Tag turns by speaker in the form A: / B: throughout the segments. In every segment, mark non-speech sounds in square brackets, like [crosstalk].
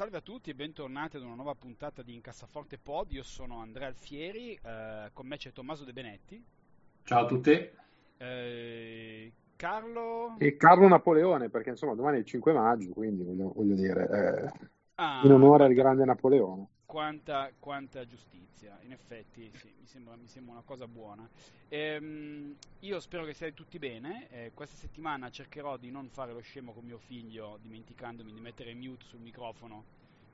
A: Salve a tutti e bentornati ad una nuova puntata di Incassaforte Pod. Io sono Andrea Alfieri, eh, con me c'è Tommaso De Benetti.
B: Ciao a tutti.
A: Eh, Carlo.
C: E Carlo Napoleone, perché insomma domani è il 5 maggio, quindi voglio, voglio dire, eh, ah, in onore al grande Napoleone.
A: Quanta, quanta, giustizia, in effetti sì, mi, sembra, mi sembra una cosa buona. Ehm, io spero che siate tutti bene, eh, questa settimana cercherò di non fare lo scemo con mio figlio dimenticandomi di mettere mute sul microfono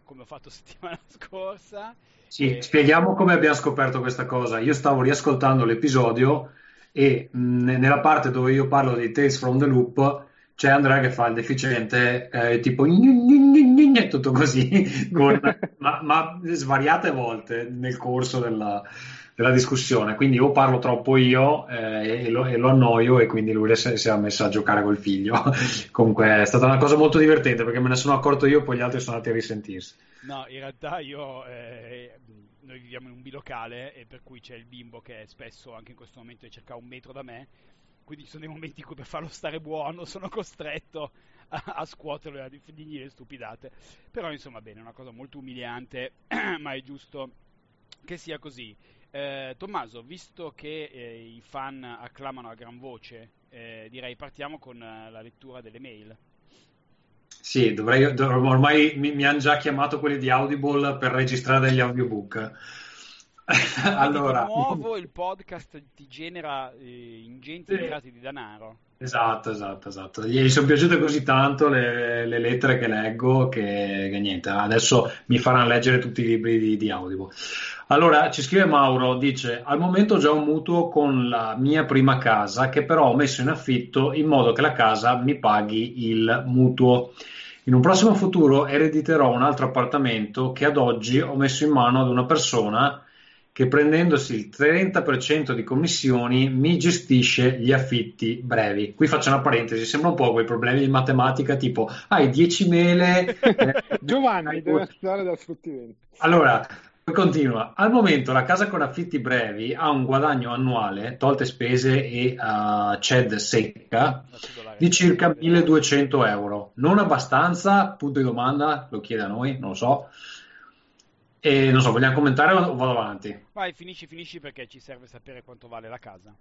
A: come ho fatto [laughs] settimana scorsa.
B: Sì, e... spieghiamo come abbiamo scoperto questa cosa. Io stavo riascoltando l'episodio e mh, nella parte dove io parlo di Tales from the Loop c'è Andrea che fa il deficiente eh, tipo tutto così [laughs] con, ma, ma, svariate volte nel corso della, della, discussione. Quindi o parlo troppo io eh, e, lo, e, lo, annoio e quindi lui si, si è messo a giocare col figlio. [laughs] Comunque è stata una cosa molto divertente perché me ne sono accorto io poi gli altri sono andati a risentirsi.
A: No in realtà io eh, noi viviamo in un bilocale e per cui c'è il bimbo che spesso anche in questo momento è circa un metro da me quindi ci sono dei momenti in cui per farlo stare buono sono costretto a, a scuoterlo e a dirgli le stupidate. Però insomma bene, è una cosa molto umiliante, [clears throat] ma è giusto che sia così. Eh, Tommaso, visto che eh, i fan acclamano a gran voce, eh, direi partiamo con eh, la lettura delle mail.
B: Sì, dovrei, ormai mi, mi hanno già chiamato quelli di Audible per registrare degli audiobook
A: allora, di nuovo il podcast ti genera eh, ingenti sì. entrate di denaro.
B: Esatto, esatto, esatto. Gli sono piaciute così tanto le, le lettere che leggo che, che, niente, adesso mi faranno leggere tutti i libri di, di Audible. Allora, ci scrive Mauro, dice, al momento ho già un mutuo con la mia prima casa che però ho messo in affitto in modo che la casa mi paghi il mutuo. In un prossimo futuro erediterò un altro appartamento che ad oggi ho messo in mano ad una persona che prendendosi il 30% di commissioni mi gestisce gli affitti brevi. Qui faccio una parentesi, sembra un po' quei problemi di matematica tipo hai 10 mele... [laughs]
C: Eh, Giovanni, deve stare dal fruttivento.
B: Allora, continua. Al momento la casa con affitti brevi ha un guadagno annuale, tolte spese e uh, CED secca, di circa 1200 euro. Non abbastanza? Punto di domanda, lo chiede a noi, non lo so. E non so, vogliamo commentare o vado avanti?
A: Vai, finisci, finisci perché ci serve sapere quanto vale la casa.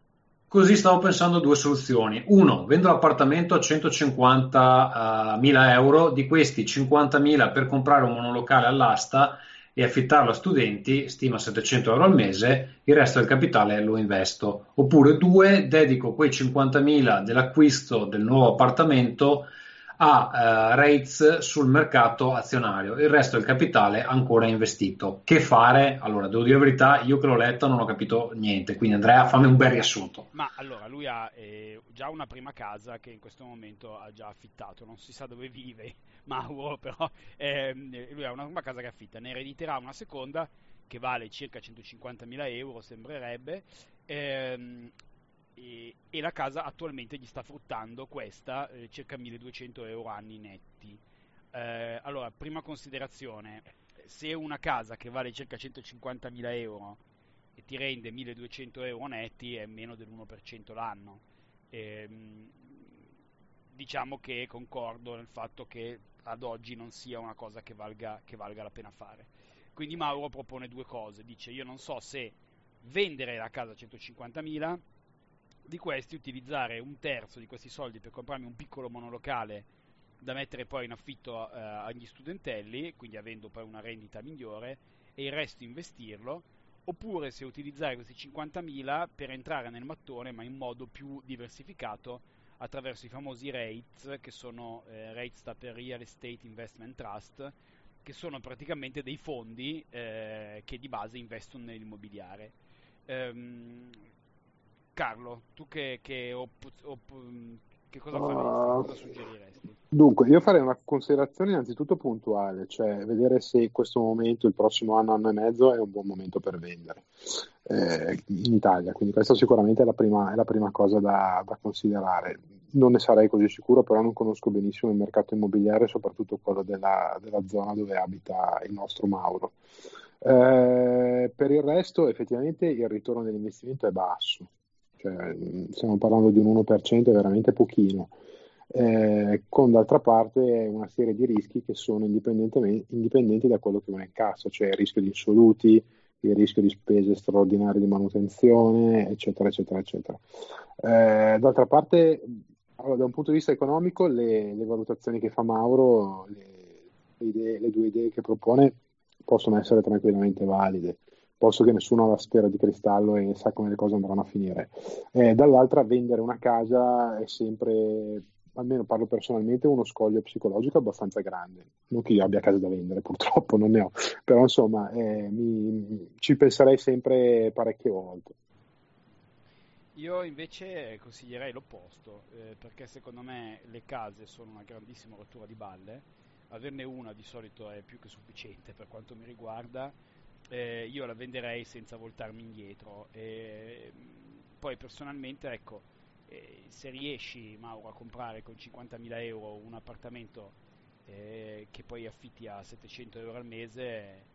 B: Così stavo pensando a due soluzioni. Uno, vendo l'appartamento a 150.000 uh, euro, di questi 50.000 per comprare un monolocale all'asta e affittarlo a studenti, stima 700 euro al mese, il resto del capitale lo investo. Oppure due, dedico quei 50.000 dell'acquisto del nuovo appartamento a uh, rates sul mercato azionario, il resto del capitale ancora investito. Che fare? Allora, devo dire la verità, io che l'ho letta non ho capito niente, quindi Andrea fammi un bel riassunto.
A: Ma allora, lui ha eh, già una prima casa che in questo momento ha già affittato, non si sa dove vive [laughs] Mauro, però eh, lui ha una prima casa che affitta, ne erediterà una seconda che vale circa 150.000 euro, sembrerebbe, ehm, e, e, la casa attualmente gli sta fruttando questa eh, circa 1200 euro anni netti. Eh, allora, prima considerazione, se una casa che vale circa 150.000 euro e ti rende 1200 euro netti è meno dell'1% l'anno. Eh, diciamo che concordo nel fatto che ad oggi non sia una cosa che valga, che valga la pena fare. Quindi Mauro propone due cose, dice io non so se vendere la casa a 150.000 di questi utilizzare un terzo di questi soldi per comprarmi un piccolo monolocale da mettere poi in affitto eh, agli studentelli, quindi avendo poi una rendita migliore, e il resto investirlo, oppure se utilizzare questi 50.000 per entrare nel mattone ma in modo più diversificato attraverso i famosi REITs, che sono eh, REITs sta per Real Estate Investment Trust, che sono praticamente dei fondi eh, che di base investono nell'immobiliare. Ehm, Carlo, tu che, che, op, op, Che cosa faresti? Uh, cosa suggeriresti?
C: Dunque, io farei una considerazione innanzitutto puntuale, cioè vedere se questo momento, il prossimo anno, anno e mezzo, è un buon momento per vendere eh, in Italia. Quindi questa sicuramente è la prima, è la prima cosa da, da, considerare. Non ne sarei così sicuro, però non conosco benissimo il mercato immobiliare, soprattutto quello della, della zona dove abita il nostro Mauro. Eh, per il resto, effettivamente, il ritorno dell'investimento è basso, cioè, stiamo parlando di un 1%, è veramente pochino. Eh, con d'altra parte una serie di rischi che sono indipendenti da quello che uno incassa, cioè il rischio di insoluti, il rischio di spese straordinarie di manutenzione, eccetera, eccetera, eccetera. Eh, d'altra parte, allora, da un punto di vista economico, le, le valutazioni che fa Mauro, le, le, idee, le due idee che propone, possono essere tranquillamente valide. Posso che nessuno ha la sfera di cristallo e sa come le cose andranno a finire. Eh, dall'altra, vendere una casa è sempre, almeno parlo personalmente, uno scoglio psicologico abbastanza grande. Non che io abbia casa da vendere, purtroppo non ne ho, però insomma eh, mi, ci penserei sempre parecchie volte.
A: Io invece consiglierei l'opposto, eh, perché secondo me le case sono una grandissima rottura di balle averne una di solito è più che sufficiente per quanto mi riguarda, eh, io la venderei senza voltarmi indietro. E, poi personalmente, ecco, eh, se riesci, Mauro, a comprare con 50.000 euro un appartamento eh, che poi affitti a 700 euro al mese,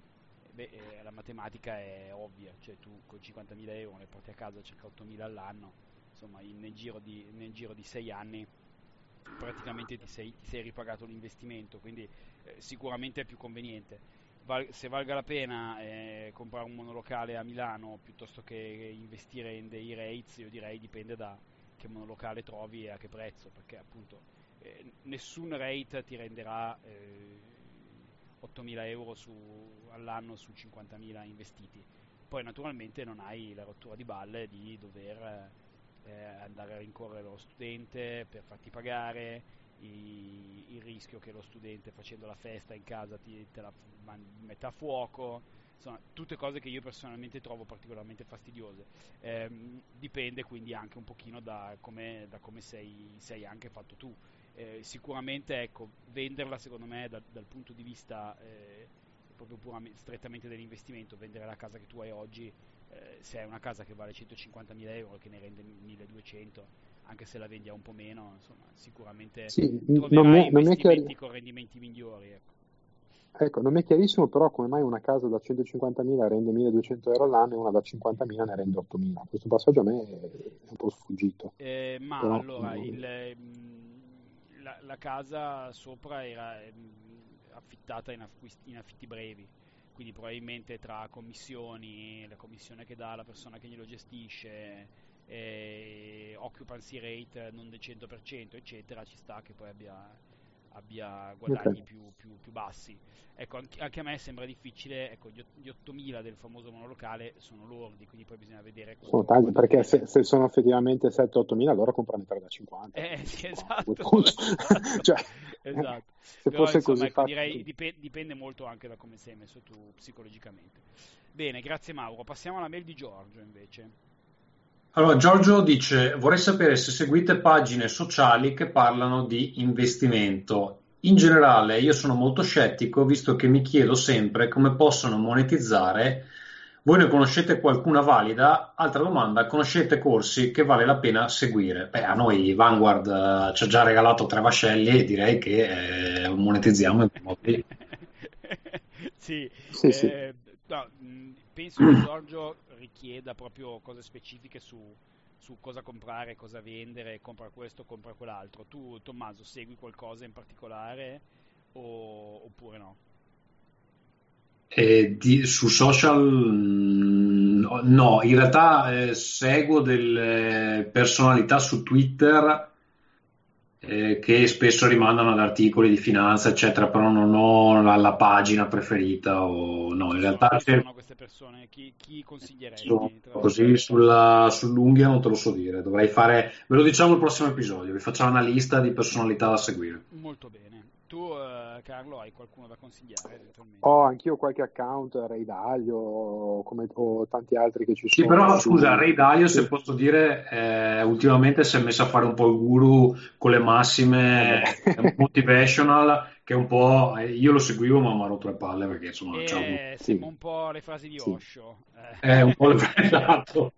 A: beh, eh, la matematica è ovvia, cioè tu con 50.000 euro ne porti a casa circa 8.000 all'anno, insomma in, nel, giro di, nel giro di 6 anni praticamente ti sei, ti sei ripagato l'investimento, quindi eh, sicuramente è più conveniente. Val, se valga la pena eh, comprare un monolocale a Milano piuttosto che investire in dei rates, io direi dipende da che monolocale trovi e a che prezzo, perché appunto eh, nessun rate ti renderà 8.000 eh, euro su, all'anno su 50.000 investiti. Poi naturalmente non hai la rottura di balle di dover eh, andare a rincorrere lo studente per farti pagare, i, il rischio che lo studente facendo la festa in casa ti, te la metta a fuoco, insomma tutte cose che io personalmente trovo particolarmente fastidiose. Eh, dipende quindi anche un pochino da come, da come sei, sei, anche fatto tu. Eh, sicuramente ecco, venderla secondo me da, dal punto di vista eh, proprio puramente, strettamente dell'investimento, vendere la casa che tu hai oggi eh, se hai una casa che vale 150.000 euro e che ne rende 1.200, anche se la vendi a un po' meno, insomma, sicuramente sì, troverai non è, investimenti con rendimenti migliori. Ecco.
C: Ecco, non è chiarissimo però come mai una casa da 150.000 rende 1.200 euro all'anno e una da 50.000 ne rende 8.000. Questo passaggio a me è un po' sfuggito.
A: Eh, ma però, allora, non... il, mm, la, la, casa sopra era mm, affittata in, acquisti, in affitti brevi quindi probabilmente tra commissioni, la commissione che dà la persona che glielo gestisce, eh, occupancy rate non del 100%, eccetera, ci sta che poi abbia, abbia guadagni okay. più, più, più, bassi. Ecco, anche, a me sembra difficile, ecco, gli, gli 8.000 del famoso monolocale sono lordi, quindi poi bisogna vedere...
C: Sono tanti, perché se, se, sono effettivamente 7-8.000 allora comprano tre da 50.
A: Eh sì, [laughs] esatto.
C: cioè,
A: esatto. Se Però, fosse insomma, così ecco, direi dipende, dipende molto anche da come sei messo tu psicologicamente. Bene, grazie Mauro. Passiamo alla mail di Giorgio invece.
B: Allora, Giorgio dice: Vorrei sapere se seguite pagine sociali che parlano di investimento. In generale, io sono molto scettico, visto che mi chiedo sempre come possono monetizzare. Voi ne conoscete qualcuna valida? Altra domanda: conoscete corsi che vale la pena seguire? Beh, a noi Vanguard uh, ci ha già regalato tre vascelli e direi che eh, monetizziamo in modi. [laughs]
A: sì, sì, eh, sì. No, penso che Giorgio richieda proprio cose specifiche su, su cosa comprare, cosa vendere, compra questo, compra quell'altro. Tu, Tommaso, segui qualcosa in particolare o, oppure no?
B: Eh, di, su social mm, no, in realtà eh, seguo delle personalità su Twitter eh, che spesso rimandano ad articoli di finanza, eccetera, però non ho la, la pagina preferita. O, no, in realtà.
A: Sono queste persone? Chi, chi consiglierei?
B: Così sulla, sull'unghia non te lo so dire. Dovrei fare, ve lo diciamo il prossimo episodio. Vi facciamo una lista di personalità da seguire.
A: Molto bene. Tu, eh, Carlo, hai qualcuno da consigliare? eventualmente?
C: Ho anch'io qualche account, Ray Dalio come, o tanti altri che ci
B: Sì,
C: sono.
B: però
C: su-
B: scusa, Ray Dalio,
C: Sì.
B: se posso dire, eh, ultimamente si è messo a fare un po' il guru con le massime
C: Vabbè.
B: motivational, [laughs] che un po', eh, io lo seguivo ma mi ha rotto le palle perché insomma, c'ha un-
A: Eh,
C: Sì.
A: un po' le frasi di
C: Sì.
A: Osho. eh.
B: è un po' le- [laughs] esatto.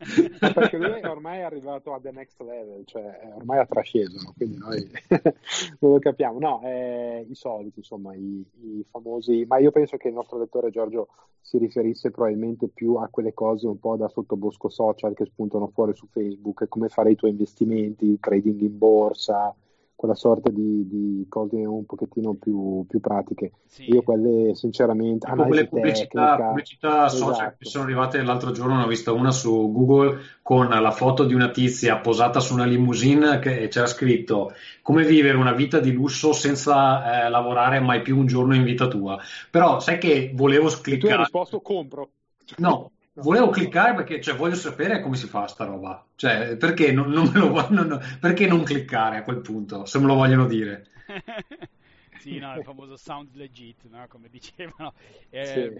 C: perché lui ormai è arrivato a the next level, cioè eh, ormai ha trasceso, no? quindi noi [laughs] non lo capiamo. No, eh, i soliti, insomma, i, i famosi, ma io penso che il nostro lettore Giorgio si riferisse probabilmente più a quelle cose un po' da sottobosco social che spuntano fuori su Facebook, come fare i tuoi investimenti, trading in borsa, quella sorta di, di cose un pochettino più, più pratiche.
A: Sì.
C: Io quelle, sinceramente,
B: Tipo quelle pubblicità,
C: tecnica,
B: pubblicità social
C: esatto.
B: che sono arrivate l'altro giorno, ne ho vista una su Google con la foto di una tizia posata su una limousine che c'era scritto come vivere una vita di lusso senza eh, lavorare mai più un giorno in vita tua. Però sai che volevo
C: E tu hai
B: cliccare.
C: risposto compro.
B: No,
C: No,
B: volevo
C: no.
B: cliccare perché cioè, voglio sapere come si fa sta roba. Cioè, perché non, non lo non- perché non cliccare a quel punto, se me lo vogliono dire. [laughs]
A: sì, no, il famoso sound legit, no? come dicevano. Eh,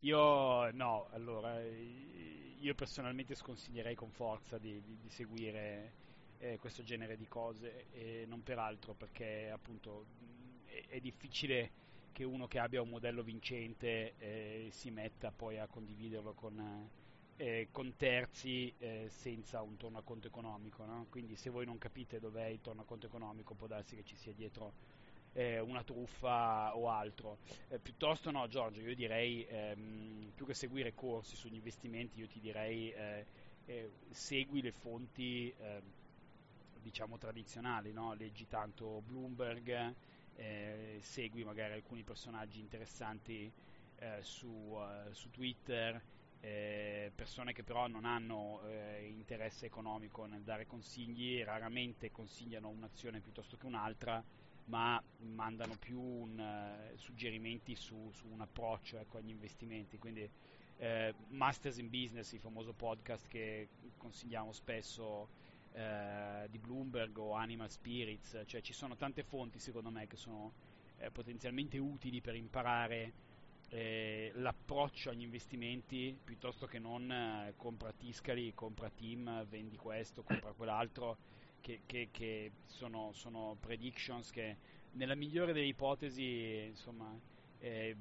A: Io no, allora, io personalmente sconsiglierei con forza di, di- di seguire eh, questo genere di cose e non per altro perché appunto è, è difficile che uno che abbia un modello vincente eh, si metta poi a condividerlo con, eh, con terzi eh, senza un tornaconto economico, no? Quindi se voi non capite dov'è il tornaconto economico può darsi che ci sia dietro eh, una truffa o altro. Eh, piuttosto no, Giorgio, io direi ehm, più che seguire corsi sugli investimenti, io ti direi eh, eh, segui le fonti ehm, diciamo tradizionali, no? leggi tanto Bloomberg, eh, segui magari alcuni personaggi interessanti eh, su, eh, su Twitter, eh, persone che però non hanno eh, interesse economico nel dare consigli, raramente consigliano un'azione piuttosto che un'altra, ma mandano più un, suggerimenti su, su un approccio ecco, agli investimenti. Quindi Masters in Business, il famoso podcast che consigliamo spesso eh, di Bloomberg o Animal Spirits, cioè ci sono tante fonti secondo me che sono eh, potenzialmente utili per imparare eh, l'approccio agli investimenti piuttosto che non eh, compra Tiscali, compra Team, vendi questo, compra quell'altro, che, che- che sono, sono predictions che nella migliore delle ipotesi insomma eh,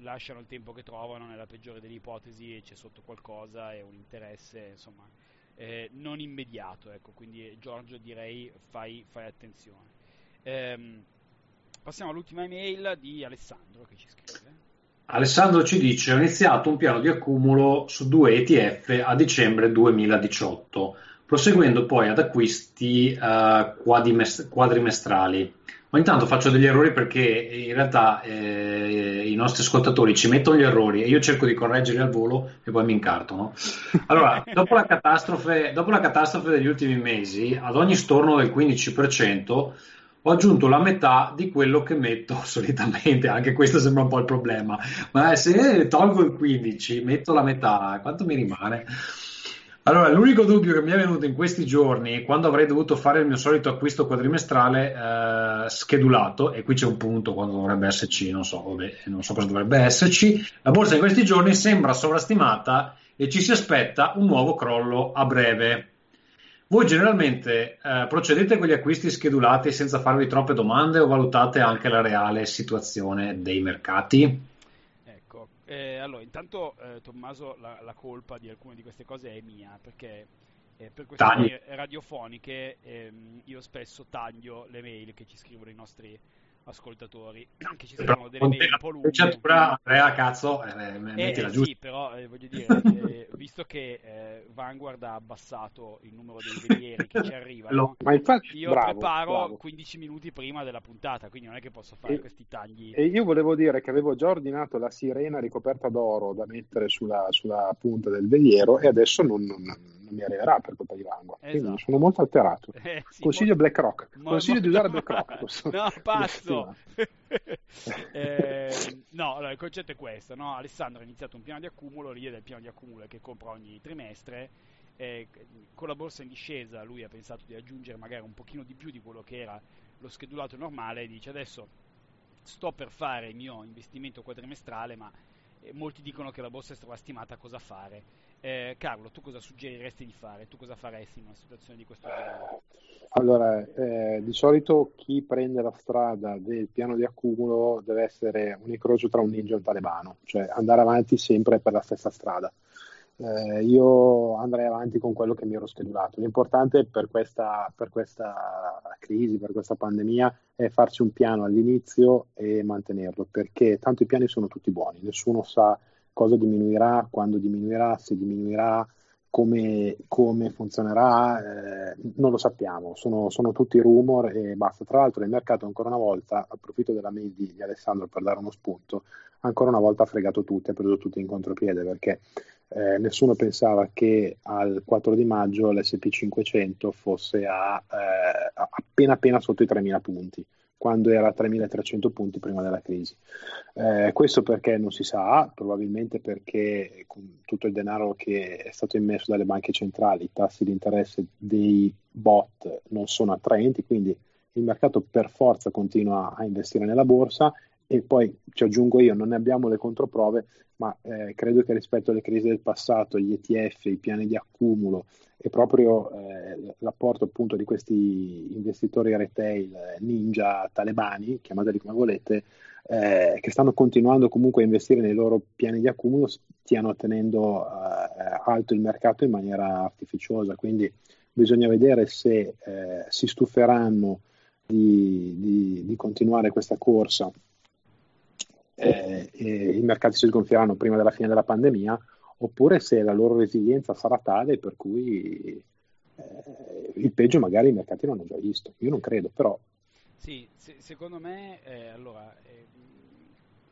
A: lasciano il tempo che trovano, nella peggiore delle ipotesi c'è sotto qualcosa e un interesse insomma eh, non immediato, ecco, quindi eh, Giorgio direi fai, fai attenzione. Ehm, passiamo all'ultima email di Alessandro che ci scrive.
B: Alessandro ci dice: Ho iniziato un piano di accumulo su due ETF a dicembre 2018, proseguendo poi ad acquisti eh, quadrimes- quadrimestrali. Ogni tanto faccio degli errori perché in realtà eh, i nostri ascoltatori ci mettono gli errori e io cerco di correggerli al volo e poi mi incartano. Allora, [laughs] dopo la catastrofe, dopo la catastrofe degli ultimi mesi, ad ogni storno del 15%, ho aggiunto la metà di quello che metto [laughs] solitamente, anche questo sembra un po' il problema, ma se tolgo il 15, metto la metà, quanto mi rimane? Allora, l'unico dubbio che mi è venuto in questi giorni, quando avrei dovuto fare il mio solito acquisto quadrimestrale eh, schedulato, e qui c'è un punto quando dovrebbe esserci, non so, vabbè, non so cosa dovrebbe esserci, la borsa in questi giorni sembra sovrastimata e ci si aspetta un nuovo crollo a breve. Voi generalmente eh, procedete con gli acquisti schedulati senza farvi troppe domande o valutate anche la reale situazione dei mercati?
A: Eh, allora intanto eh, Tommaso la, la colpa di alcune di queste cose è mia perché eh, per questioni radiofoniche ehm, io spesso taglio le mail che ci scrivono i nostri ascoltatori [clears throat] che ci scrivono delle mail un
B: la
A: po' lunghe.
B: pronunciatura, Andrea, cazzo, eh,
A: Eh,
B: mettila
A: eh,
B: giusta.
A: sì, però eh, voglio dire, [laughs] eh, visto che eh, Vanguard ha abbassato il numero dei velieri che ci arrivano,
C: Ma infatti,
A: io
C: bravo,
A: preparo
C: bravo.
A: 15 minuti prima della puntata, quindi non è che posso fare
C: E-
A: questi tagli.
C: E io volevo dire che avevo già ordinato la sirena ricoperta d'oro da mettere sulla, sulla punta del veliero e adesso non, non- non mi arriverà per colpa di Vanguard. Quindi
A: Esatto.
C: sono molto alterato. [laughs]
A: Eh, sì,
C: Consiglio
A: molto-
C: BlackRock.
A: mo-
C: Consiglio di
A: molto
C: usare [laughs] BlackRock.
A: No, [laughs]
C: settimana.
A: Eh, no, allora il concetto è questo, no? Alessandro ha iniziato un piano di accumulo, l'idea del piano di accumulo che compra ogni trimestre, eh, con la borsa in discesa lui ha pensato di aggiungere magari un pochino di più di quello che era lo schedulato normale e dice adesso sto per fare il mio investimento quadrimestrale, ma eh, molti dicono che la borsa è sovrastimata, cosa fare? Eh, Carlo, tu cosa suggeriresti di fare? Tu cosa faresti in una situazione di questo genere?
C: Allora, eh, di solito chi prende la strada del piano di accumulo deve essere un incrocio tra un ninja e un talebano, cioè andare avanti sempre per la stessa strada. Eh, io andrei avanti con quello che mi ero schedulato. L'importante per questa, per questa crisi, per questa pandemia, è farci un piano all'inizio e mantenerlo, perché tanto i piani sono tutti buoni, nessuno sa cosa diminuirà, quando diminuirà, se diminuirà, come, come funzionerà, eh, non lo sappiamo, sono, sono, tutti rumor e basta. Tra l'altro il mercato ancora una volta, approfitto della mail di, di Alessandro per dare uno spunto, ancora una volta ha fregato tutti, ha preso tutti in contropiede perché eh, nessuno pensava che al 4 di maggio l'SP500 fosse a, eh, appena appena sotto i 3.000 punti quando era a 3.300 punti prima della crisi. Eh, questo perché non si sa, probabilmente perché con tutto il denaro che è stato immesso dalle banche centrali, i tassi di interesse dei bot non sono attraenti, quindi il mercato per forza continua a investire nella borsa e poi ci aggiungo io, non ne abbiamo le controprove, ma eh, credo che rispetto alle crisi del passato, gli ETF, i piani di accumulo e proprio eh, l'apporto appunto di questi investitori retail ninja talebani, chiamateli come volete, eh, che stanno continuando comunque a investire nei loro piani di accumulo, stiano tenendo eh, alto il mercato in maniera artificiosa. Quindi bisogna vedere se eh, si stuferanno di, di, di continuare questa corsa eh, i mercati si sgonfieranno prima della fine della pandemia, oppure se la loro resilienza sarà tale per cui eh, il peggio magari i mercati non hanno già visto. Io non credo, però.
A: Sì, se, secondo me, eh, allora, eh,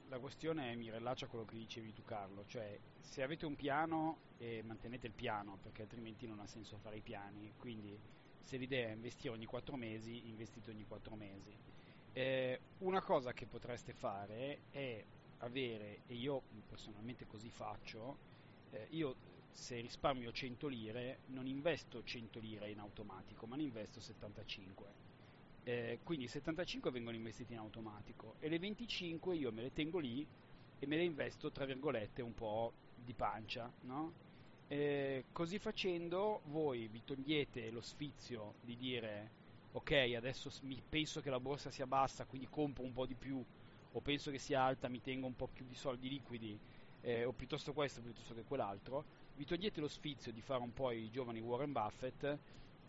A: la questione mi rilaccia a quello che dicevi tu Carlo, cioè se avete un piano eh, mantenete il piano, perché altrimenti non ha senso fare i piani, quindi se l'idea è investire ogni 4 mesi, investite ogni 4 mesi eh, una cosa che potreste fare è avere, e io personalmente così faccio, eh, io se risparmio 100 lire non investo 100 lire in automatico, ma ne investo 75. Eh, quindi 75 vengono investiti in automatico e le 25 io me le tengo lì e me le investo tra virgolette un po' di pancia, no? eh, così facendo voi vi togliete lo sfizio di dire ok, adesso penso che la borsa sia bassa, quindi compro un po' di più, o penso che sia alta, mi tengo un po' più di soldi liquidi, eh, o piuttosto questo piuttosto che quell'altro, vi togliete lo sfizio di fare un po' i giovani Warren Buffett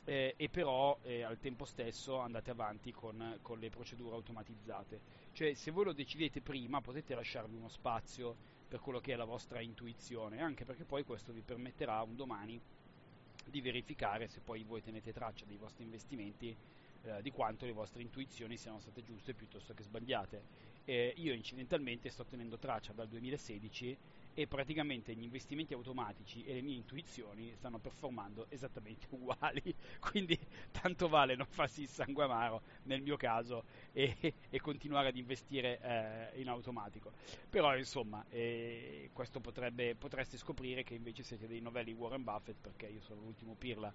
A: eh, e però eh, al tempo stesso andate avanti con, con, le procedure automatizzate. Cioè se voi lo decidete prima potete lasciarvi uno spazio per quello che è la vostra intuizione, anche perché poi questo vi permetterà un domani di verificare se poi voi tenete traccia dei vostri investimenti eh, di quanto le vostre intuizioni siano state giuste piuttosto che sbagliate. Eh, io incidentalmente sto tenendo traccia dal 2016 e praticamente gli investimenti automatici e le mie intuizioni stanno performando esattamente [laughs] uguali, quindi tanto vale non farsi il sangue amaro nel mio caso e, e continuare ad investire eh, in automatico. Però insomma, eh, questo potrebbe, potreste scoprire che invece siete dei novelli Warren Buffett perché io sono l'ultimo pirla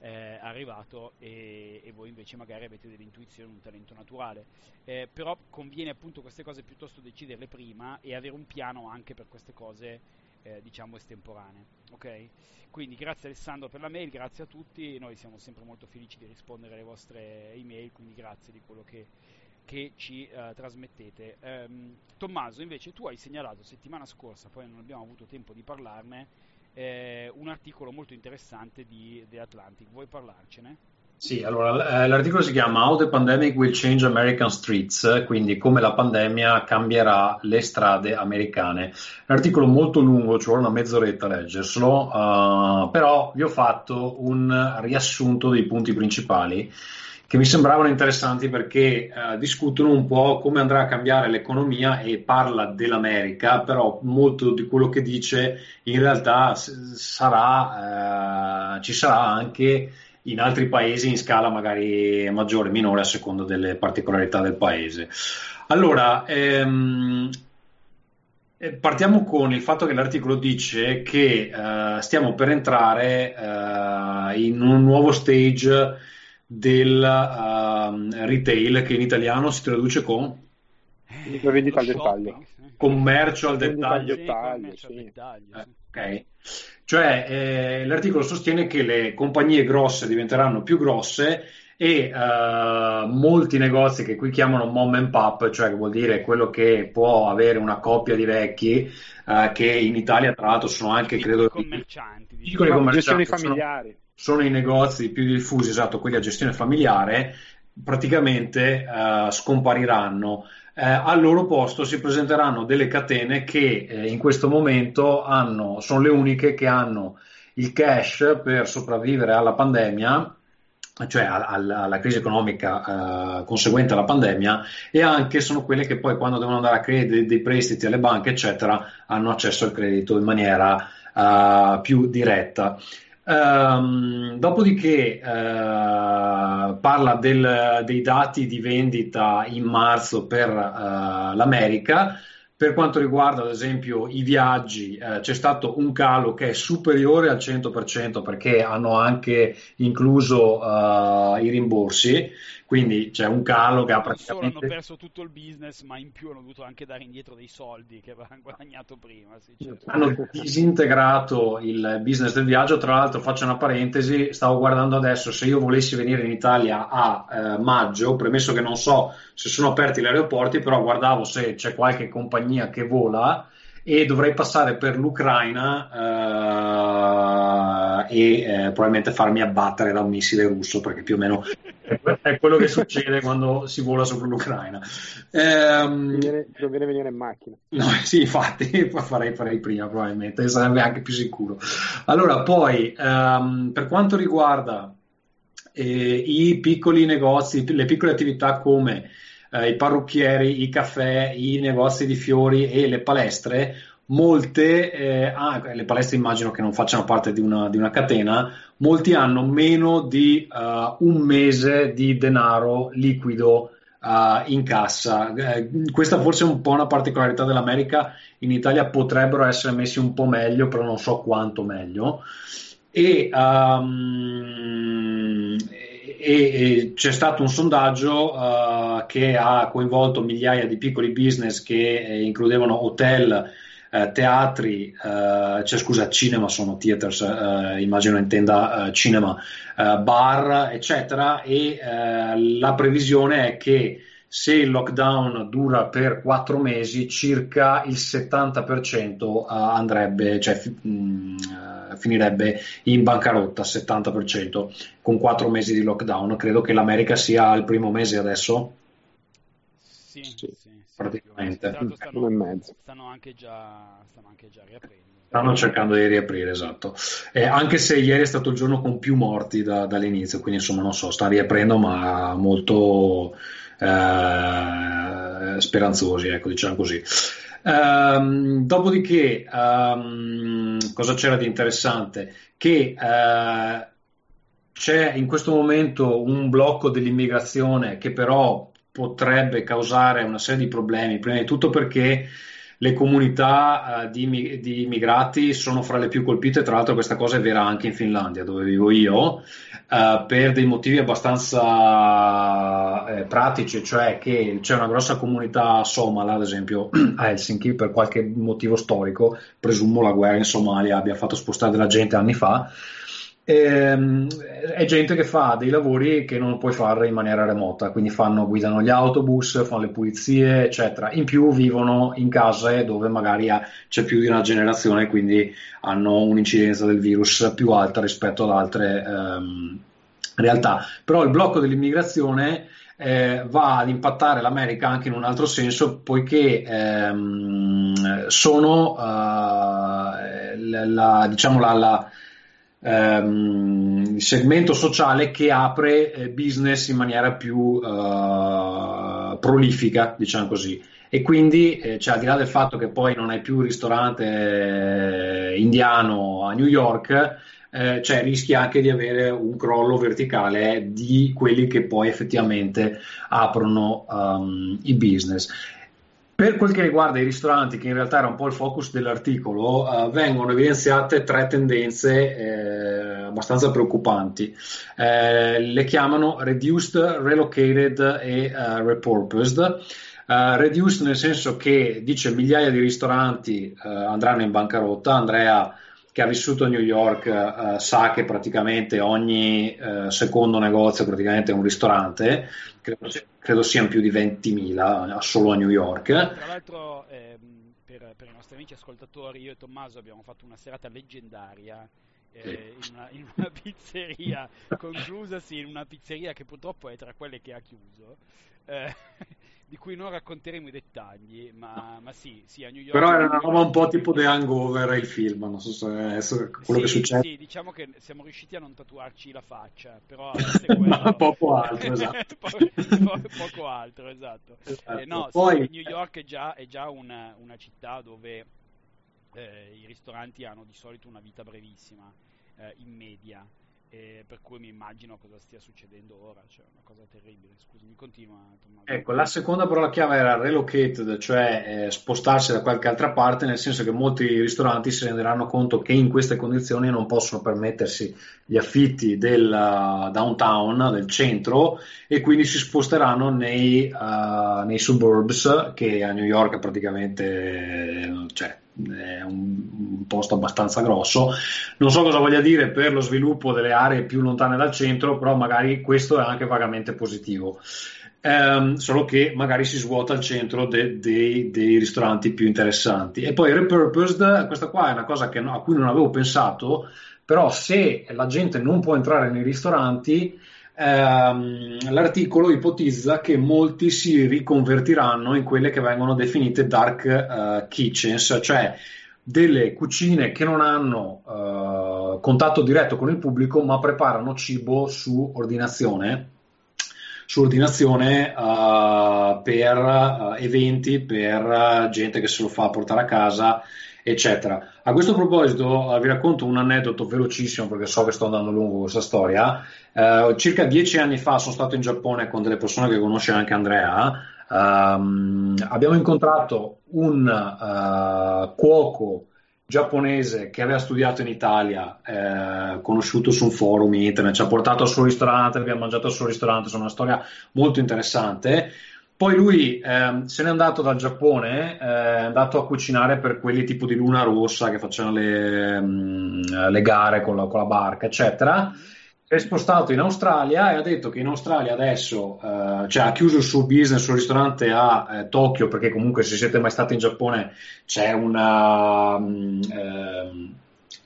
A: eh, arrivato e, e, voi invece magari avete delle intuizioni, un talento naturale. Eh, però conviene appunto queste cose piuttosto deciderle prima e avere un piano anche per queste cose eh, diciamo estemporanee. Ok? Quindi grazie Alessandro per la mail, grazie a tutti, noi siamo sempre molto felici di rispondere alle vostre email, quindi grazie di quello che, che ci uh, trasmettete. Um, Tommaso, invece tu hai segnalato settimana scorsa, poi non abbiamo avuto tempo di parlarne, eh, un articolo molto interessante di The Atlantic. Vuoi parlarcene?
B: Sì, allora eh, l'articolo si chiama How the Pandemic Will Change American Streets, quindi come la pandemia cambierà le strade americane. L'articolo molto lungo, ci vuole una mezz'oretta a leggerselo, uh, però vi ho fatto un riassunto dei punti principali che mi sembravano interessanti perché eh, discutono un po' come andrà a cambiare l'economia e parla dell'America, però molto di quello che dice in realtà sarà, eh, ci sarà anche in altri paesi in scala magari maggiore o minore a seconda delle particolarità del paese. Allora, ehm, eh, Partiamo con il fatto che l'articolo dice che uh, stiamo per entrare uh, in un nuovo stage del uh, retail che in italiano si traduce con?
C: Vendita al dettaglio.
B: Commercio al dettaglio.
C: dettaglio,
A: commercio al
C: sì.
A: dettaglio,
B: Eh,
A: sì.
B: ok. Cioè, eh, l'articolo sostiene che le compagnie grosse diventeranno più grosse e eh, molti negozi che qui chiamano mom and pop, cioè che vuol dire quello che può avere una coppia di vecchi, eh, che in Italia tra l'altro sono anche,
A: Piccoli
B: credo,
A: commercianti,
B: piccoli commercianti,
C: gestioni familiari.
B: sono i negozi più diffusi, esatto, quelli a gestione familiare, praticamente eh, scompariranno. Eh, al loro posto si presenteranno delle catene che eh, in questo momento hanno, sono le uniche che hanno il cash per sopravvivere alla pandemia, cioè al- al- alla crisi economica eh, conseguente alla pandemia, e anche sono quelle che poi quando devono andare a credere dei prestiti alle banche, eccetera, hanno accesso al credito in maniera eh, più diretta. Ehm, dopodiché eh, parla del- dei dati di vendita in marzo per eh, l'America. Per quanto riguarda, ad esempio, i viaggi, eh, c'è stato un calo che è superiore al 100% perché hanno anche incluso i rimborsi, quindi c'è un calo che ha
A: Non solo hanno
B: praticamente
A: perso tutto il business, ma in più hanno dovuto anche dare indietro dei soldi che avevano [laughs] guadagnato prima. Sì, certo.
B: hanno disintegrato il business del viaggio. Tra l'altro, faccio una parentesi: stavo guardando adesso se io volessi venire in Italia a eh, maggio, premesso che non so se sono aperti gli aeroporti, però guardavo se c'è qualche compagnia che vola e dovrei passare per l'Ucraina eh, e eh, probabilmente farmi abbattere da un missile russo, perché più o meno [laughs] è quello che succede quando si vola sopra l'Ucraina. Ehm,
C: conviene venire in macchina.
B: No, [laughs] sì, infatti [laughs] farei, farei prima probabilmente, sarebbe anche più sicuro. Allora, poi ehm, per quanto riguarda eh, i piccoli negozi, le piccole attività come eh, i parrucchieri, i caffè, i negozi di fiori e le palestre, molte, eh, ah, le palestre immagino che non facciano parte di una, di una catena, molti hanno meno di eh, un mese di denaro liquido uh, in cassa. Eh, questa forse è un po' una particolarità dell'America, in Italia potrebbero essere messi un po' meglio, però non so quanto meglio. E, um, e, e c'è stato un sondaggio uh, che ha coinvolto migliaia di piccoli business che eh, includevano hotel, eh, teatri, eh, cioè scusa, cinema sono theaters, eh, immagino intenda eh, cinema, eh, bar, eccetera, e eh, la previsione è che se il lockdown dura per quattro mesi, circa il 70% andrebbe, cioè fi- mh, finirebbe in bancarotta, 70% con quattro mesi di lockdown. Credo che l'America sia al primo mese adesso.
A: Sì.
C: sì,
A: sì,
B: Praticamente.
C: E
A: stanno,
C: mezzo.
A: stanno anche già, stanno anche già riaprendo.
B: Stanno cercando di riaprire, esatto. Eh, anche se ieri è stato il giorno con più morti da- dall'inizio, quindi insomma non so, sta riaprendo, ma molto eh, speranzosi, ecco, diciamo così. Ehm, dopodiché, ehm, cosa c'era di interessante? Che eh, c'è in questo momento un blocco dell'immigrazione che però potrebbe causare una serie di problemi, prima di tutto perché le comunità uh, di, di, immigrati sono fra le più colpite, tra l'altro questa cosa è vera anche in Finlandia, dove vivo io, uh, per dei motivi abbastanza eh, pratici, cioè che c'è una grossa comunità somala, ad esempio [clears throat] a Helsinki, per qualche motivo storico, presumo la guerra in Somalia abbia fatto spostare della gente anni fa, Ehm, è gente che fa dei lavori che non puoi fare in maniera remota, quindi fanno, guidano gli autobus, fanno le pulizie, eccetera. In più vivono in case dove magari ha, c'è più di una generazione, quindi hanno un'incidenza del virus più alta rispetto ad altre ehm, realtà. Però il blocco dell'immigrazione eh, va ad impattare l'America anche in un altro senso, poiché ehm, sono uh, la, la, diciamo la, la ehm, segmento sociale che apre eh, business in maniera più eh, prolifica, diciamo così. E quindi, eh, cioè, al di là del fatto che poi non hai più un ristorante indiano a New York, eh, cioè, rischi anche di avere un crollo verticale di quelli che poi effettivamente aprono um, i business. Per quel che riguarda i ristoranti, che in realtà era un po' il focus dell'articolo, uh, vengono evidenziate tre tendenze eh, abbastanza preoccupanti. Eh, le chiamano reduced, relocated e uh, repurposed. Uh, reduced nel senso che dice migliaia di ristoranti uh, andranno in bancarotta. Andrea, che ha vissuto a New York, uh, sa che praticamente ogni secondo negozio praticamente è un ristorante. Credo, credo siano più di 20.000 solo a New York.
A: Tra l'altro, ehm, per, per, i nostri amici ascoltatori, io e Tommaso abbiamo fatto una serata leggendaria. Eh, in, una, in, una, [laughs] pizzeria conclusasi in una pizzeria che purtroppo è tra quelle che ha chiuso eh, di cui non racconteremo i dettagli, ma, ma sì, sì, a New York...
B: Però era una roba un po' tipo The Hangover il film, non so se è quello
A: sì,
B: che succede.
A: Sì, diciamo che siamo riusciti a non tatuarci la faccia, però... [laughs] Quello...
B: poco altro, [laughs] esatto.
A: po- poco altro, esatto. esatto. Eh, no, Poi... New York è già, è già una, una, città dove eh, i ristoranti hanno di solito una vita brevissima, eh, in media e per cui mi immagino cosa stia succedendo ora, cioè una cosa terribile. Scusami, continua Tommaso.
B: Ecco, la seconda parola chiave era relocated, cioè eh, spostarsi da qualche altra parte, nel senso che molti ristoranti si renderanno conto che in queste condizioni non possono permettersi gli affitti del uh, downtown, del centro, e quindi si sposteranno nei, uh, nei suburbs, che a New York praticamente cioè, è un, un, posto abbastanza grosso. Non so cosa voglia dire per lo sviluppo delle aree più lontane dal centro, però magari questo è anche vagamente positivo. Um, solo che magari si svuota il centro de, de, dei ristoranti più interessanti. E poi repurposed, questa qua è una cosa che, a cui non avevo pensato, però se la gente non può entrare nei ristoranti, ehm, l'articolo ipotizza che molti si riconvertiranno in quelle che vengono definite dark uh, kitchens, cioè delle cucine che non hanno uh, contatto diretto con il pubblico ma preparano cibo su ordinazione su ordinazione uh, per uh, eventi, per gente che se lo fa portare a casa eccetera. A questo proposito vi racconto un aneddoto velocissimo perché so che sto andando lungo questa storia. Uh, circa dieci anni fa sono stato in Giappone con delle persone che conosce anche Andrea. Um, abbiamo incontrato un uh, cuoco giapponese che aveva studiato in Italia, eh, conosciuto su un forum internet, ci ha portato al suo ristorante, abbiamo mangiato al suo ristorante, è una storia molto interessante. Poi lui eh, se n'è andato dal Giappone, eh, è andato a cucinare per quelli tipo di Luna Rossa che facevano le, mh, mm, le gare con la, con la, barca, eccetera. Si è spostato in Australia e ha detto che in Australia adesso, eh, cioè ha chiuso il suo business, il suo ristorante a eh, Tokyo, perché comunque se siete mai stati in Giappone c'è una... Mh, mm,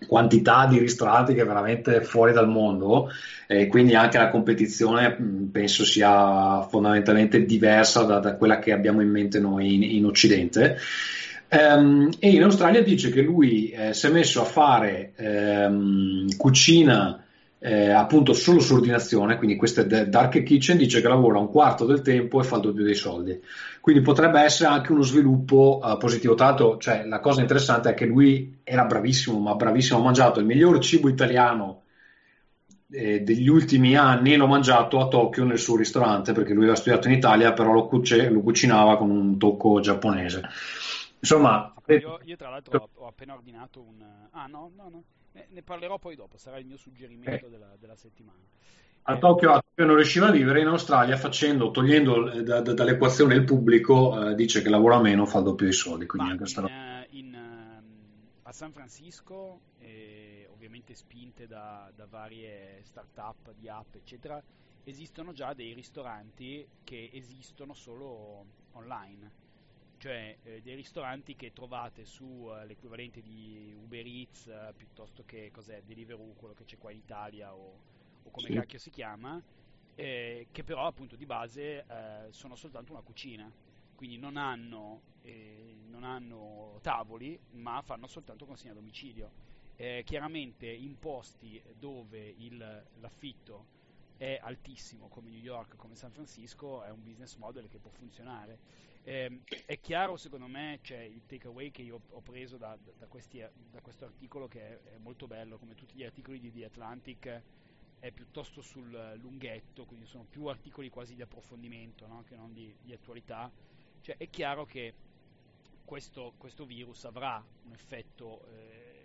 B: quantità di ristoranti che è veramente fuori dal mondo e quindi anche la competizione penso sia fondamentalmente diversa da, da quella che abbiamo in mente noi in, in Occidente. Um, e in Australia dice che lui eh, si è messo a fare um, cucina eh, appunto solo su ordinazione, quindi queste dark kitchen dice che lavora un quarto del tempo e fa il doppio dei soldi. Quindi potrebbe essere anche uno sviluppo uh, positivo. L'altro, cioè, la cosa interessante è che lui era bravissimo, ma bravissimo, ha mangiato il miglior cibo italiano eh, degli ultimi anni l'ho mangiato a Tokyo nel suo ristorante perché lui aveva studiato in Italia, però lo, cuce- lo cucinava con un tocco giapponese. Insomma,
A: io, io tra l'altro ho, ho appena ordinato un... Ah no, no, no ne, parlerò poi dopo, sarà il mio suggerimento eh. della, della, settimana.
B: A Tokyo, a Tokyo, non riusciva a vivere, in Australia facendo, togliendo eh, da, da, dall'equazione il pubblico, eh, dice che lavora meno, fa doppio dei soldi.
A: Quindi anche in, uh, in, uh, a San Francisco, eh, ovviamente spinte da, da varie start-up di app, eccetera, esistono già dei ristoranti che esistono solo online cioè eh, dei ristoranti che trovate su uh, l'equivalente di Uber Eats uh, piuttosto che cos'è, Deliveroo, quello che c'è qua in Italia o, o come sì. cacchio si chiama, eh, che però appunto di base eh, sono soltanto una cucina, quindi non hanno, eh, non hanno tavoli ma fanno soltanto consegna a domicilio. Eh, chiaramente in posti dove il, l'affitto è altissimo come New York, come San Francisco, è un business model che può funzionare eh, è chiaro secondo me, cioè, il takeaway che io ho preso da, da, questi, da questo articolo che è, è, molto bello, come tutti gli articoli di The Atlantic, è piuttosto sul lunghetto, quindi sono più articoli quasi di approfondimento no? che non di, di, attualità. Cioè, è chiaro che questo, questo virus avrà un effetto eh,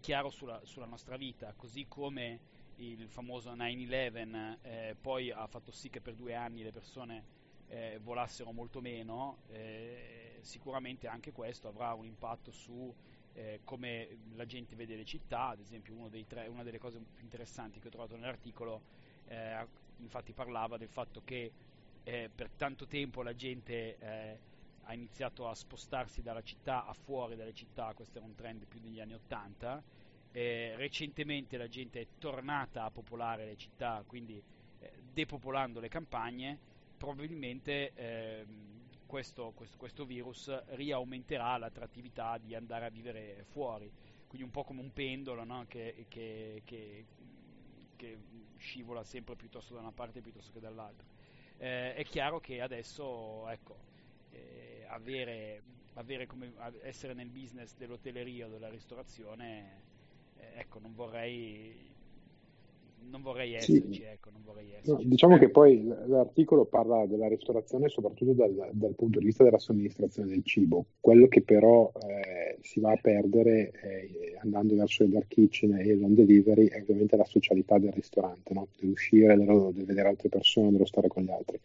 A: chiaro sulla, sulla, nostra vita, così come il famoso 9-11 eh, poi ha fatto sì che per due anni le persone eh, volassero molto meno, eh, sicuramente anche questo avrà un impatto su eh, come la gente vede le città, ad esempio tre, una delle cose più interessanti che ho trovato nell'articolo, eh, infatti parlava del fatto che eh, per tanto tempo la gente eh, ha iniziato a spostarsi dalla città a fuori dalle città, questo era un trend più degli anni 80, recentemente la gente è tornata a popolare le città, quindi depopolando le campagne, probabilmente ehm, questo, questo, questo, virus riaumenterà l'attrattività di andare a vivere fuori, quindi un po' come un pendolo no? che, che, che, che, scivola sempre piuttosto da una parte piuttosto che dall'altra. Eh, è chiaro che adesso ecco, eh, avere, avere come, essere nel business dell'hotelleria o della ristorazione, eh, ecco, non vorrei non vorrei esserci, sì. ecco, non vorrei esserci.
C: No, diciamo che poi l'articolo parla della ristorazione soprattutto dal, dal, punto di vista della somministrazione del cibo. Quello che però eh, si va a perdere eh, andando verso il dark kitchen e l'home delivery è ovviamente la socialità del ristorante, no? dell'uscire, dello, del vedere altre persone, dello stare con gli altri.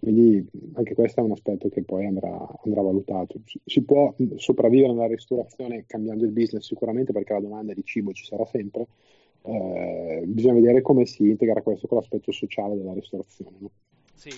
C: Quindi anche questo è un aspetto che poi andrà, andrà valutato. Si può sopravvivere nella ristorazione cambiando il business sicuramente perché la domanda di cibo ci sarà sempre, eh, bisogna vedere come si integra questo con l'aspetto sociale della ristorazione. No?
B: Sì,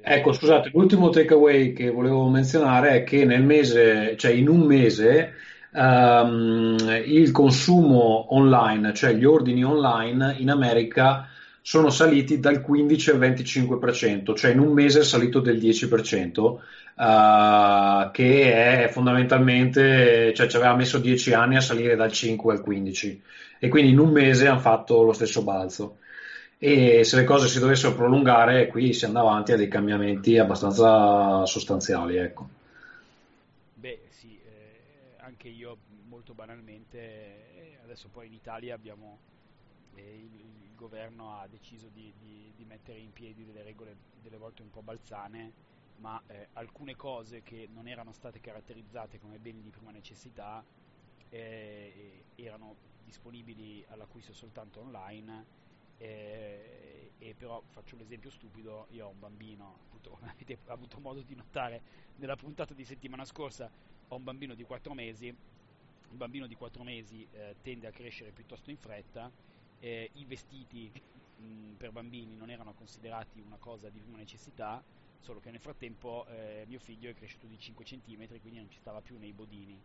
B: ecco, scusate, l'ultimo takeaway che volevo menzionare è che nel mese, cioè in un mese, um, il consumo online, cioè gli ordini online in America sono saliti dal 15 al 25%, cioè in un mese è salito del 10%, uh, eh, che è fondamentalmente, cioè ci aveva messo 10 anni a salire dal 5 al 15% e quindi in un mese hanno fatto lo stesso balzo. E se le cose si dovessero prolungare, qui si andava avanti a dei cambiamenti abbastanza sostanziali. Ecco.
A: Beh, sì, eh, anche io molto banalmente, eh, adesso poi in Italia abbiamo eh, il, governo ha deciso di, di, di, mettere in piedi delle regole delle volte un po' balzane, ma eh, alcune cose che non erano state caratterizzate come beni di prima necessità eh, erano disponibili all'acquisto soltanto online eh, e però faccio un esempio stupido io ho un bambino appunto come [laughs] avete avuto modo di notare nella puntata di settimana scorsa ho un bambino di 4 mesi un bambino di 4 mesi eh, tende a crescere piuttosto in fretta eh, i vestiti mh, per bambini non erano considerati una cosa di prima necessità solo che nel frattempo eh, mio figlio è cresciuto di 5 cm quindi non ci stava più nei bodini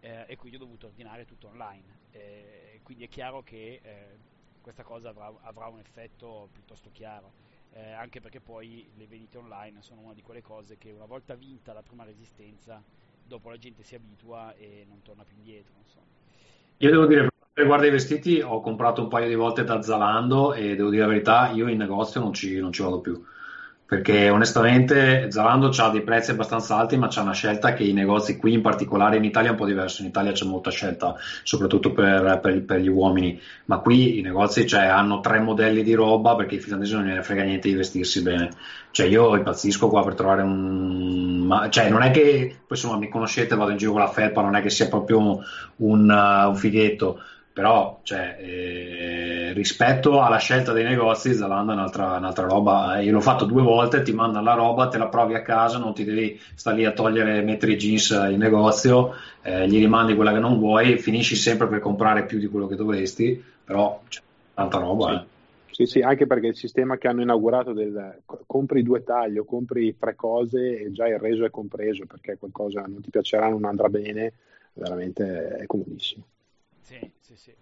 A: eh, e quindi ho dovuto ordinare tutto online. Eh, quindi è chiaro che eh, questa cosa avrà, avrà, un effetto piuttosto chiaro, eh, anche perché poi le vendite online sono una di quelle cose che una volta vinta la prima resistenza, dopo la gente si abitua e non torna più indietro. Insomma.
B: Io devo dire, riguarda i vestiti, ho comprato un paio di volte da Zalando e devo dire la verità, io in negozio non ci, non ci vado più perché onestamente Zalando ha dei prezzi abbastanza alti, ma c'è una scelta che i negozi qui in particolare in Italia è un po' diverso. In Italia c'è molta scelta, soprattutto per, per, per gli uomini, ma qui i negozi cioè, hanno tre modelli di roba perché i finlandesi non gliene frega niente di vestirsi bene. Cioè, io impazzisco qua per trovare un. Ma, cioè, non è che poi insomma mi conoscete, vado in giro con la felpa, non è che sia proprio un, un, un fighetto però cioè, eh, rispetto alla scelta dei negozi Zalando è un'altra, un'altra, roba io l'ho fatto due volte ti mandano la roba te la provi a casa non ti devi stare lì a togliere mettere i jeans in negozio eh, gli rimandi quella che non vuoi finisci sempre per comprare più di quello che dovresti però c'è tanta roba
C: sì.
B: Eh.
C: Sì, sì, anche perché il sistema che hanno inaugurato del compri due tagli o compri tre cose e già il reso è compreso perché qualcosa non ti piacerà, non andrà bene, veramente è comodissimo.
A: Sì, sì, sì.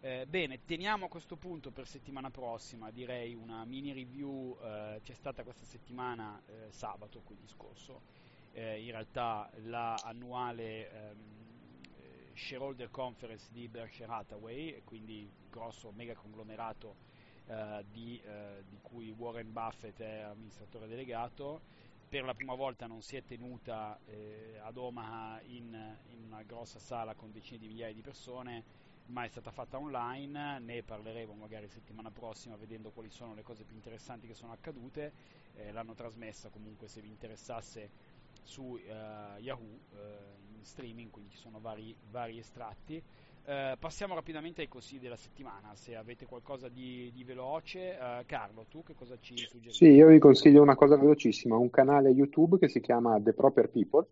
A: Eh, bene, teniamo a questo punto per settimana prossima, direi una mini review, eh, c'è stata questa settimana, eh, sabato quindi scorso, eh, in realtà la annuale ehm, eh, shareholder conference di Berkshire Hathaway, quindi grosso mega conglomerato eh, di, di cui Warren Buffett è amministratore delegato, per la prima volta non si è tenuta eh, ad Omaha in, in, una grossa sala con decine di migliaia di persone, ma è stata fatta online, ne parleremo magari settimana prossima vedendo quali sono le cose più interessanti che sono accadute, eh, l'hanno trasmessa comunque se vi interessasse su uh, Yahoo uh, in streaming, quindi ci sono vari, vari estratti. Eh, passiamo rapidamente ai consigli della settimana, se avete qualcosa di, di veloce. Eh, Carlo, tu che cosa ci suggerisci?
C: Sì, io vi consiglio una cosa velocissima, un canale YouTube che si chiama The Proper People.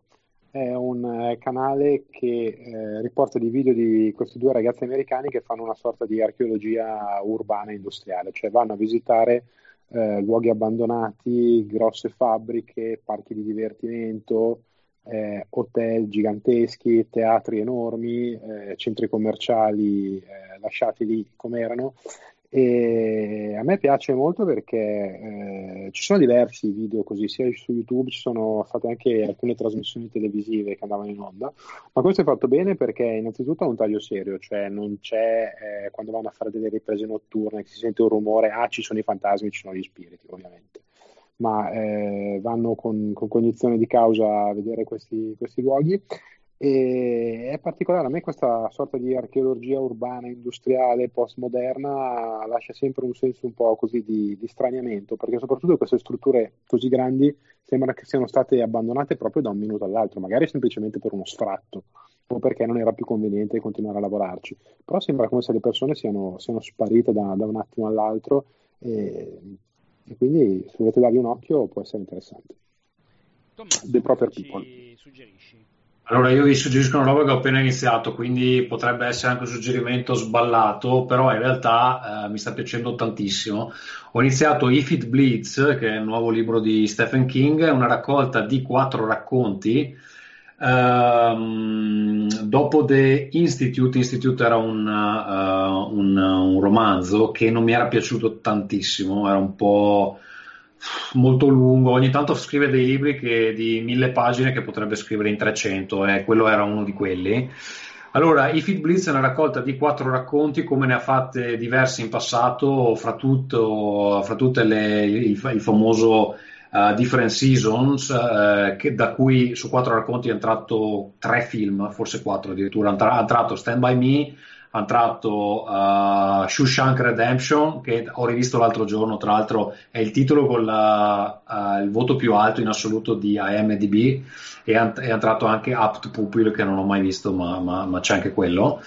C: È un eh, canale che eh, riporta di video di questi due ragazzi americani che fanno una sorta di archeologia urbana industriale, cioè vanno a visitare eh, luoghi abbandonati, grosse fabbriche, parchi di divertimento, eh, hotel giganteschi, teatri enormi, eh, centri commerciali eh, lasciati lì come erano. E a me piace molto perché eh, ci sono diversi video così, sia su YouTube ci sono state anche alcune trasmissioni televisive che andavano in onda, ma questo è fatto bene perché innanzitutto ha un taglio serio, cioè non c'è eh, quando vanno a fare delle riprese notturne che si sente un rumore, ah ci sono i fantasmi, ci sono gli spiriti ovviamente ma eh, vanno con, con, cognizione di causa a vedere questi, questi luoghi. E è particolare, a me questa sorta di archeologia urbana, industriale, postmoderna lascia sempre un senso un po' così di, di straniamento, perché soprattutto queste strutture così grandi sembra che siano state abbandonate proprio da un minuto all'altro, magari semplicemente per uno sfratto o perché non era più conveniente continuare a lavorarci. Però sembra come se le persone siano, siano sparite da, da, un attimo all'altro e e quindi se volete dargli un occhio può essere interessante.
A: Tommaso, The Proper People. suggerisci?
B: Allora io vi suggerisco una roba che ho appena iniziato, quindi potrebbe essere anche un suggerimento sballato, però in realtà eh, mi sta piacendo tantissimo. Ho iniziato If It Bleeds, che è il nuovo libro di Stephen King, è una raccolta di quattro racconti Um, dopo The Institute, Institute era un, uh, un, un, romanzo che non mi era piaciuto tantissimo, era un po' molto lungo, ogni tanto scrive dei libri che, di mille pagine che potrebbe scrivere in 300 e eh, quello era uno di quelli. Allora, If It Blitz è una raccolta di quattro racconti, come ne ha fatte diversi in passato, fra, tutto, fra tutte le, il, il famoso uh, Different Seasons, uh, che, da cui su quattro racconti hanno tratto tre film, forse quattro addirittura. Hanno tratto Stand By Me, hanno tratto uh, Shushank Redemption, che ho rivisto l'altro giorno, tra l'altro è il titolo con la, uh, il voto più alto in assoluto di IMDb, e hanno tratto anche Up to Pupil, che non ho mai visto, ma, ma, ma c'è anche quello.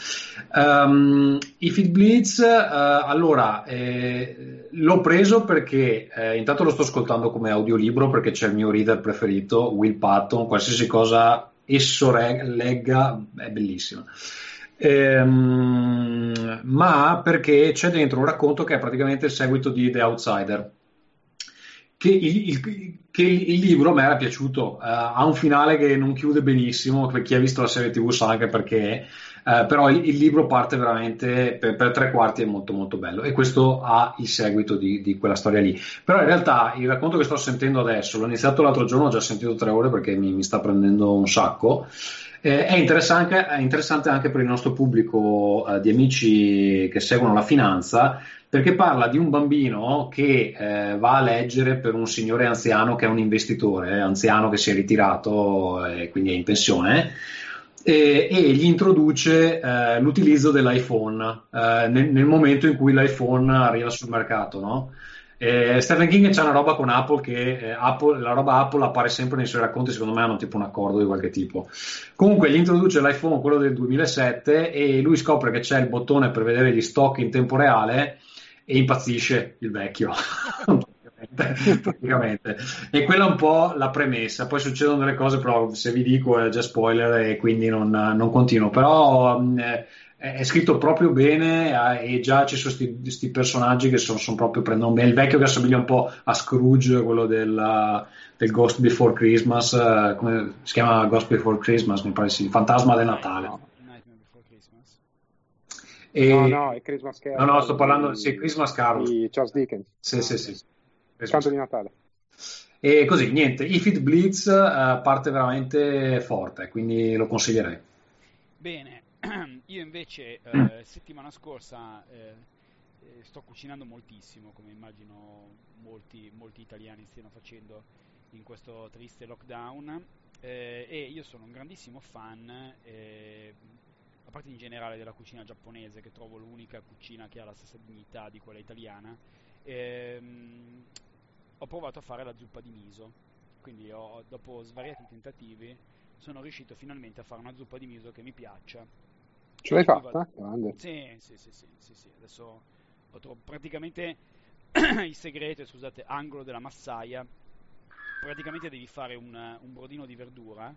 B: Um, If It Bleeds, uh, allora, eh, l'ho preso perché eh, intanto lo sto ascoltando come audiolibro, perché c'è il mio reader preferito, Will Patton, qualsiasi cosa esso reg- legga è bellissimo ehm, ma perché c'è dentro un racconto che è praticamente il seguito di The Outsider. Che il, il, che il libro mi era piaciuto, uh, ha un finale che non chiude benissimo, per chi ha visto la serie TV sa anche perché, uh, però il, il, libro parte veramente per, per, tre quarti è molto molto bello e questo ha il seguito di, di, quella storia lì. Però in realtà il racconto che sto sentendo adesso, l'ho iniziato l'altro giorno, ho già sentito tre ore perché mi, mi sta prendendo un sacco eh, è, interessante, è, interessante, anche per il nostro pubblico eh, di amici che seguono la finanza perché parla di un bambino che eh, va a leggere per un signore anziano che è un investitore, eh, anziano che si è ritirato e quindi è in pensione. E, e gli introduce eh, l'utilizzo dell'iPhone eh, nel, nel, momento in cui l'iPhone arriva sul mercato. No? Eh, Stephen King c'è una roba con Apple che eh, Apple, la roba Apple appare sempre nei suoi racconti, secondo me hanno tipo un accordo di qualche tipo. Comunque gli introduce l'iPhone, quello del 2007, e lui scopre che c'è il bottone per vedere gli stock in tempo reale e impazzisce il vecchio. [laughs] praticamente. E quella è un po' la premessa. Poi succedono delle cose, però se vi dico è già spoiler e quindi non, non continuo. Però eh, è scritto proprio bene eh, e già ci sono questi personaggi che sono, sono, proprio prendono bene il vecchio che assomiglia un po' a Scrooge quello del, del Ghost Before Christmas eh, come si chiama Ghost Before Christmas mi pare sì il fantasma del Natale.
C: E... no no è Christmas Carol.
B: No no sto parlando di sì, Christmas Carol.
C: Di Charles Dickens.
B: Sì sì sì,
C: il canto di Natale.
B: E così niente If It Bleeds uh, parte veramente forte quindi lo consiglierei.
A: Bene [clears throat] Io invece eh, settimana scorsa eh, eh, sto cucinando moltissimo, come immagino molti, molti, italiani stiano facendo in questo triste lockdown. Eh, e io sono un grandissimo fan, eh, a parte in generale della cucina giapponese, che trovo l'unica cucina che ha la stessa dignità di quella italiana. Ehm, ho provato a fare la zuppa di miso, quindi ho, dopo svariati tentativi sono riuscito finalmente a fare una zuppa di miso che mi piaccia
C: Ce l'hai fatta? Grande.
A: Sì, sì, sì, sì, sì, sì. adesso ho trovato praticamente [clears throat] il segreto, scusate, angolo della massaia, praticamente devi fare un, un brodino di verdura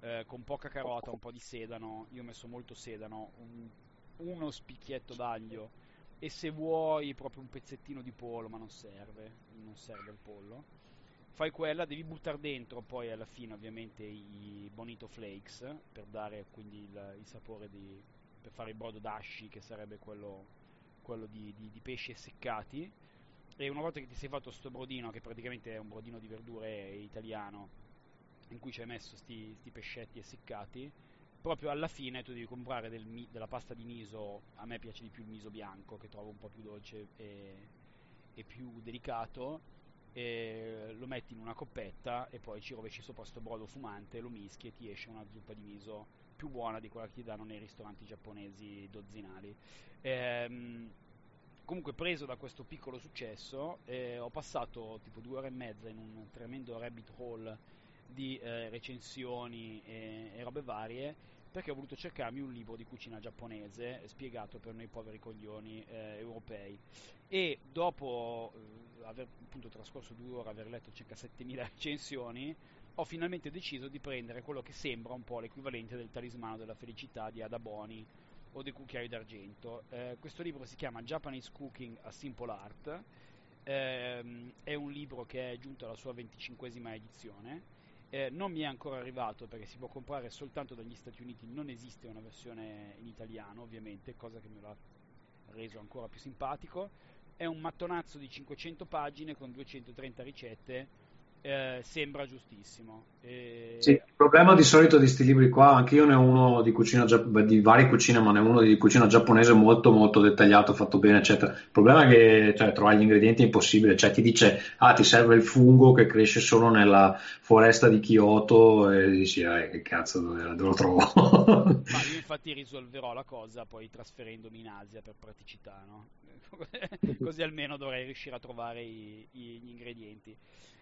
A: eh, con poca carota, un po' di sedano, io ho messo molto sedano, un, uno spicchietto d'aglio e se vuoi proprio un pezzettino di pollo, ma non serve, non serve il pollo. Fai quella, devi buttare dentro poi alla fine ovviamente i bonito flakes per dare quindi il, il sapore di, per fare il brodo d'ashi che sarebbe quello, quello di, di, di pesci essiccati. E una volta che ti sei fatto sto brodino che praticamente è un brodino di verdure italiano in cui ci hai messo sti, sti pescetti essiccati proprio alla fine tu devi comprare del, della pasta di miso, a me piace di più il miso bianco che trovo un po' più dolce e, e più delicato, e lo metti in una coppetta e poi ci rovesci sopra sto brodo fumante, lo mischi e ti esce una zuppa di miso più buona di quella che ti danno nei ristoranti giapponesi dozzinali. Ehm, comunque preso da questo piccolo successo eh, ho passato tipo due ore e mezza in un tremendo rabbit hole di eh, recensioni e, e, robe varie perché ho voluto cercarmi un libro di cucina giapponese spiegato per noi poveri coglioni eh, europei e dopo eh, aver appunto trascorso due ore aver letto circa 7000 [laughs] recensioni ho finalmente deciso di prendere quello che sembra un po' l'equivalente del talismano della felicità di Ada Boni o dei cucchiai d'argento. Eh, questo libro si chiama Japanese Cooking a Simple Art. Ehm, è un libro che è giunto alla sua 25esima edizione. Eh, non mi è ancora arrivato perché si può comprare soltanto dagli Stati Uniti, non esiste una versione in italiano ovviamente, cosa che me l'ha reso ancora più simpatico. È un mattonazzo di 500 pagine con 230 ricette eh, sembra giustissimo.
B: E... Sì, il problema di solito di questi libri qua, anche io ne ho uno di cucina di varie cucine, ma ne ho uno di cucina giapponese molto molto dettagliato, fatto bene, eccetera. Il problema è che cioè, trovare gli ingredienti è impossibile, cioè ti dice "Ah, ti serve il fungo che cresce solo nella foresta di Kyoto" e dici "Ah, che cazzo dove, dove lo trovo?". [laughs]
A: ma io infatti risolverò la cosa poi trasferendomi in Asia per praticità, no? Così almeno dovrei riuscire a trovare i, i, gli ingredienti.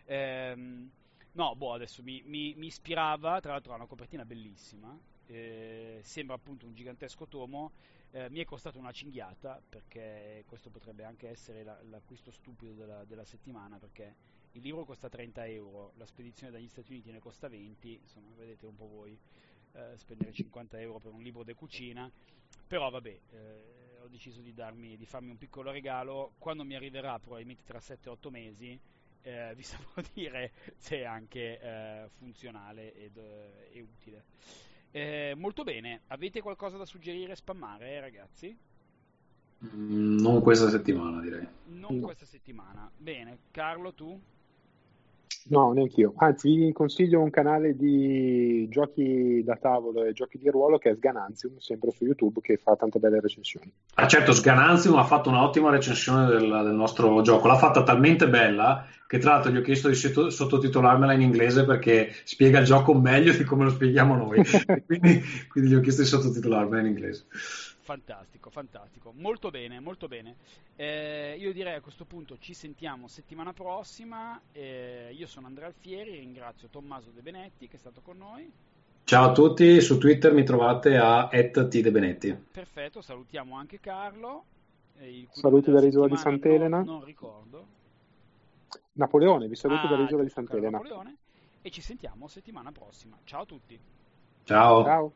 A: Ehm, no, boh, adesso mi, mi, mi, ispirava, tra l'altro ha una copertina bellissima, eh, sembra appunto un gigantesco tomo, eh, mi è costato una cinghiata perché questo potrebbe anche essere la, l'acquisto stupido della, della, settimana perché il libro costa 30 euro, la spedizione dagli Stati Uniti ne costa 20, insomma vedete un po' voi eh, spendere 50 euro per un libro di cucina, però vabbè eh, ho deciso di, darmi, di farmi un piccolo regalo, quando mi arriverà probabilmente tra 7-8 mesi eh, [laughs] vi saprò dire se è anche eh, funzionale ed, eh, e utile. Eh, molto bene, avete qualcosa da suggerire, spammare ragazzi?
B: Mm, non questa settimana direi.
A: Non no. questa settimana. Bene, Carlo tu?
C: No, neanche io. Anzi, vi consiglio un canale di giochi da tavolo e giochi di ruolo che è Sgananzium, sempre su YouTube, che fa tante belle recensioni.
B: Ah, certo, Sgananzium ha fatto un'ottima recensione del, del nostro gioco. L'ha fatta talmente bella che, tra l'altro, gli ho chiesto di sottotitolarmela in inglese perché spiega il gioco meglio di come lo spieghiamo noi. [laughs] quindi, quindi gli ho chiesto di sottotitolarmela in inglese.
A: Fantastico, fantastico, molto bene, molto bene. Eh, io direi a questo punto ci sentiamo settimana prossima. Eh, io sono Andrea Alfieri, ringrazio Tommaso De Benetti che è stato con noi.
B: Ciao a tutti, su Twitter mi trovate a @tdebenetti.
A: Perfetto, salutiamo anche Carlo.
C: Eh, Saluti dall'isola di Sant'Elena.
A: Non, non ricordo.
C: Napoleone, vi saluto ah, dall'isola di Sant'Elena.
A: Napoleone, e ci sentiamo settimana prossima. Ciao a tutti.
B: Ciao.
C: Ciao.